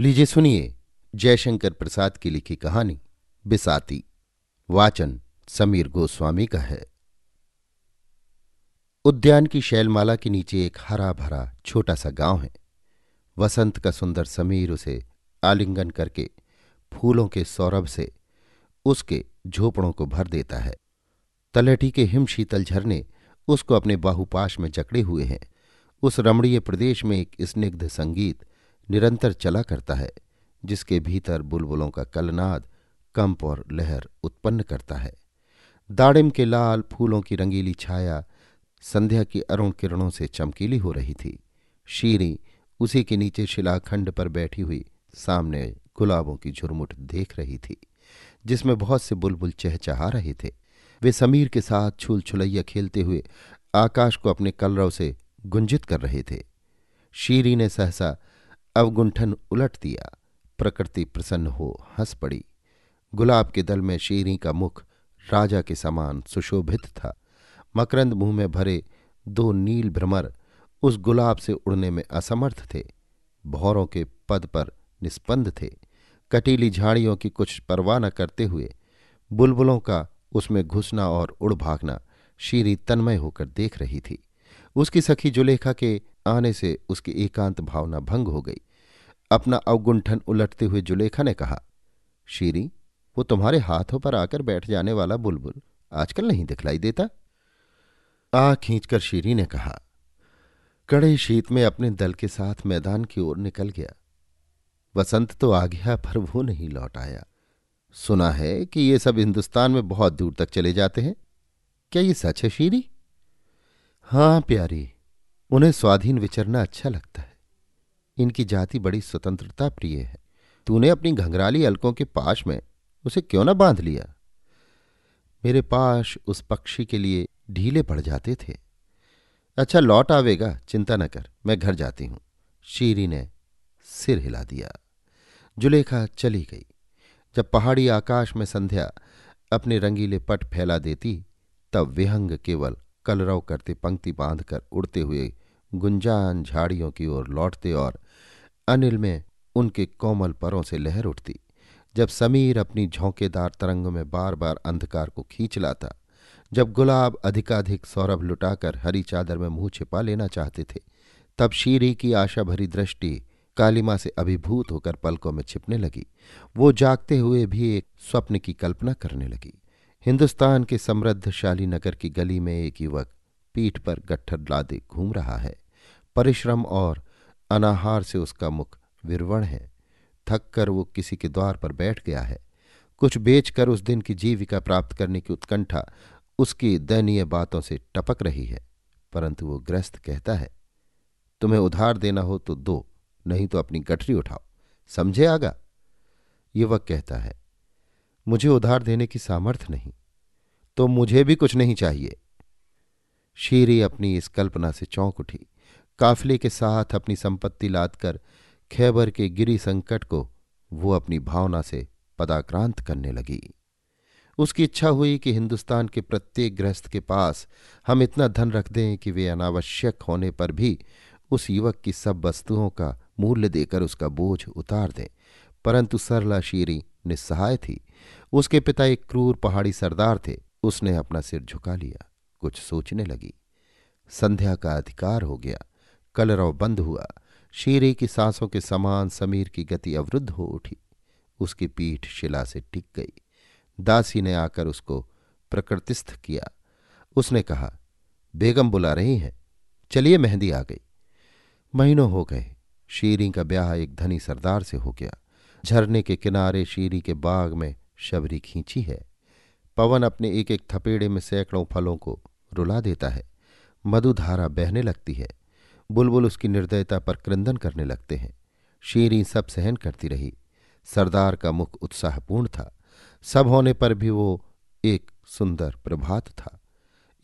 लीजिए सुनिए जयशंकर प्रसाद की लिखी कहानी बिसाती, वाचन समीर गोस्वामी का है। उद्यान की शैलमाला के नीचे एक हरा भरा छोटा सा गाँव है। वसंत का सुंदर समीर उसे आलिंगन करके फूलों के सौरभ से उसके झोपड़ों को भर देता है। तलहटी के हिम शीतल झरने उसको अपने बाहुपाश में जकड़े हुए हैं। उस रमणीय प्रदेश में एक स्निग्ध संगीत निरंतर चला करता है, जिसके भीतर बुलबुलों का कलनाद, कंप और लहर उत्पन्न करता है। दाड़िम के लाल फूलों की रंगीली छाया संध्या की अरुण किरणों से चमकीली हो रही थी। शीरी उसी के नीचे शिलाखंड पर बैठी हुई सामने गुलाबों की झुरमुट देख रही थी, जिसमें बहुत से बुलबुल चहचहा रहे थे। वे समीर के साथ छुल छुलैया खेलते हुए आकाश को अपने कलरव से गुंजित कर रहे थे। शीरी ने सहसा अवगुंठन उलट दिया। प्रकृति प्रसन्न हो हंस पड़ी। गुलाब के दल में शीरी का मुख राजा के समान सुशोभित था। मकरंद मुँह में भरे दो नील भ्रमर उस गुलाब से उड़ने में असमर्थ थे। भौरों के पद पर निस्पंद थे। कटीली झाड़ियों की कुछ परवाह न करते हुए बुलबुलों का उसमें घुसना और उड़ भागना शीरी तन्मय होकर देख रही थी। उसकी सखी जुलेखा के आने से उसकी एकांत भावना भंग हो गई। अपना अवगुंठन उलटते हुए जुलेखा ने कहा, शीरी, वो तुम्हारे हाथों पर आकर बैठ जाने वाला बुलबुल आजकल नहीं दिखलाई देता? आ खींचकर शीरी ने कहा, कड़े शीत में अपने दल के साथ मैदान की ओर निकल गया। वसंत तो आ गया, पर वो नहीं लौट आया। सुना है कि ये सब हिंदुस्तान में बहुत दूर तक चले जाते हैं। क्या ये सच है शीरी? हाँ प्यारी, उन्हें स्वाधीन विचरना अच्छा लगता है। इनकी जाति बड़ी स्वतंत्रता प्रिय है। तूने अपनी घंघराली अलकों के पाश में उसे क्यों ना बाँध लिया? मेरे पाश उस पक्षी के लिए ढीले पड़ जाते थे। अच्छा लौट आवेगा, चिंता न कर, मैं घर जाती हूँ। शीरी ने सिर हिला दिया। जुलेखा चली गई। जब पहाड़ी आकाश में संध्या अपने रंगीले पट फैला देती, तब विहंग केवल कलरव करते पंक्ति बांधकर उड़ते हुए गुंजान झाड़ियों की ओर लौटते और अनिल में उनके कोमल परों से लहर उठती। जब समीर अपनी झोंकेदार तरंगों में बार बार अंधकार को खींच लाता, जब गुलाब अधिकाधिक सौरभ लुटाकर हरी चादर में मुँह छिपा लेना चाहते थे, तब शीरी की आशा भरी दृष्टि कालिमा से अभिभूत होकर पलकों में छिपने लगी। वो जागते हुए भी एक स्वप्न की कल्पना करने लगी। हिंदुस्तान के समृद्धशाली नगर की गली में एक युवक पीठ पर गट्ठर लादे घूम रहा है। परिश्रम और अनाहार से उसका मुख विरवण है। थक कर वो किसी के द्वार पर बैठ गया है। कुछ बेचकर उस दिन की जीविका प्राप्त करने की उत्कंठा उसकी दयनीय बातों से टपक रही है, परंतु वो ग्रस्त कहता है, तुम्हें उधार देना हो तो दो, नहीं तो अपनी गठरी उठाओ। समझे आगा? युवक कहता है, मुझे उधार देने की सामर्थ्य नहीं तो मुझे भी कुछ नहीं चाहिए। शीरी अपनी इस कल्पना से चौंक उठी। काफले के साथ अपनी संपत्ति लादकर खैबर के गिरी संकट को वो अपनी भावना से पदाक्रांत करने लगी। उसकी इच्छा हुई कि हिंदुस्तान के प्रत्येक गृहस्थ के पास हम इतना धन रख दें कि वे अनावश्यक होने पर भी उस युवक की सब वस्तुओं का मूल्य देकर उसका बोझ उतार दें। परंतु सरला शीरी निस्सहाय थी। उसके पिता एक क्रूर पहाड़ी सरदार थे। उसने अपना सिर झुका लिया। कुछ सोचने लगी। संध्या का अधिकार हो गया। कलरव बंद हुआ। शीरे की सांसों के समान समीर की गति अवरुद्ध हो उठी। उसकी पीठ शिला से टिक गई। दासी ने आकर उसको प्रकृतिस्थ किया। उसने कहा, बेगम बुला रही हैं। चलिए मेहंदी आ गई। महीनों हो गए। शीरी का ब्याह एक धनी सरदार से हो गया। झरने के किनारे शीरी के बाग में शबरी खींची है। पवन अपने एक एक थपेड़े में सैकड़ों फलों को रुला देता है। मधुधारा बहने लगती है। बुलबुल उसकी निर्दयता पर क्रंदन करने लगते हैं। शीरी सब सहन करती रही। सरदार का मुख उत्साहपूर्ण था। सब होने पर भी वो एक सुंदर प्रभात था।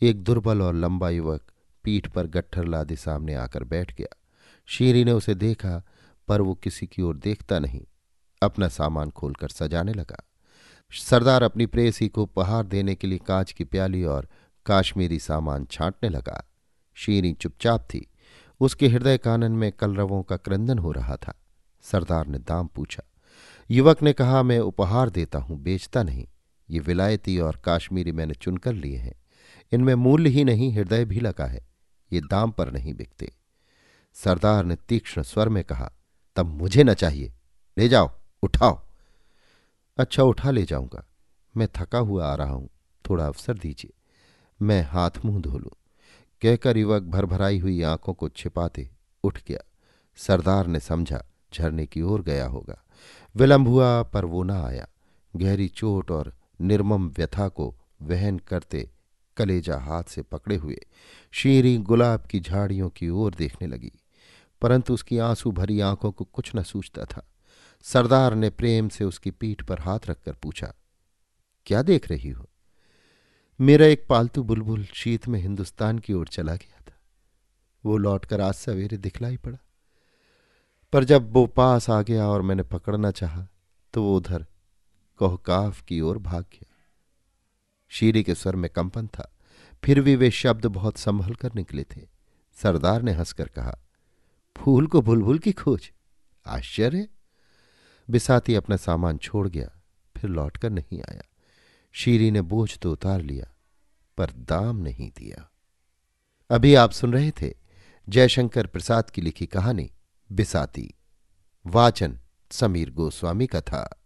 एक दुर्बल और लंबा युवक पीठ पर गट्ठर लादे सामने आकर बैठ गया। शीरी ने उसे देखा, पर वो किसी की ओर देखता नहीं। अपना सामान खोलकर सजाने लगा। सरदार अपनी प्रेसी को उपहार देने के लिए कांच की प्याली और काश्मीरी सामान छांटने लगा। शीरी चुपचाप थी। उसके हृदय कानन में कलरवों का क्रंदन हो रहा था। सरदार ने दाम पूछा, युवक ने कहा, मैं उपहार देता हूँ, बेचता नहीं। ये विलायती और काश्मीरी मैंने चुनकर लिए हैं। इनमें मूल्य ही नहीं, हृदय भी लगा है। ये दाम पर नहीं बिकते। सरदार ने तीक्ष्ण स्वर में कहा, तब मुझे न चाहिए। ले जाओ, उठाओ। अच्छा उठा ले जाऊँगा। मैं थका हुआ आ रहा हूँ। थोड़ा अवसर दीजिए। मैं हाथ मुँह धो लूँ। कहकर युवक भरभराई हुई आँखों को छिपाते उठ गया। सरदार ने समझा, झरने की ओर गया होगा। विलंब हुआ, पर वो न आया। गहरी चोट और निर्मम व्यथा को वहन करते कलेजा हाथ से पकड़े हुए, शीरी गुलाब की झाड़ियों की ओर देखने लगी। परंतु उसकी आँसू भरी आँखों को कुछ न सूझता था। सरदार ने प्रेम से उसकी पीठ पर हाथ रखकर पूछा, क्या देख रही हो? मेरा एक पालतू बुलबुल शीत में हिंदुस्तान की ओर चला गया था। वो लौटकर आज सवेरे दिखलाई पड़ा। पर जब वो पास आ गया और मैंने पकड़ना चाहा तो वो उधर कोहकाफ की ओर भाग गया। शीरी के स्वर में कंपन था। फिर भी वे शब्द बहुत संभल कर निकले थे। सरदार ने हंसकर कहा, फूल को बुलबुल की खोज। आश्चर्य? बिसाती अपना सामान छोड़ गया, फिर लौटकर नहीं आया। शीरी ने बोझ तो उतार लिया, पर दाम नहीं दिया। अभी आप सुन रहे थे जयशंकर प्रसाद की लिखी कहानी बिसाती, वाचन समीर गोस्वामी का था।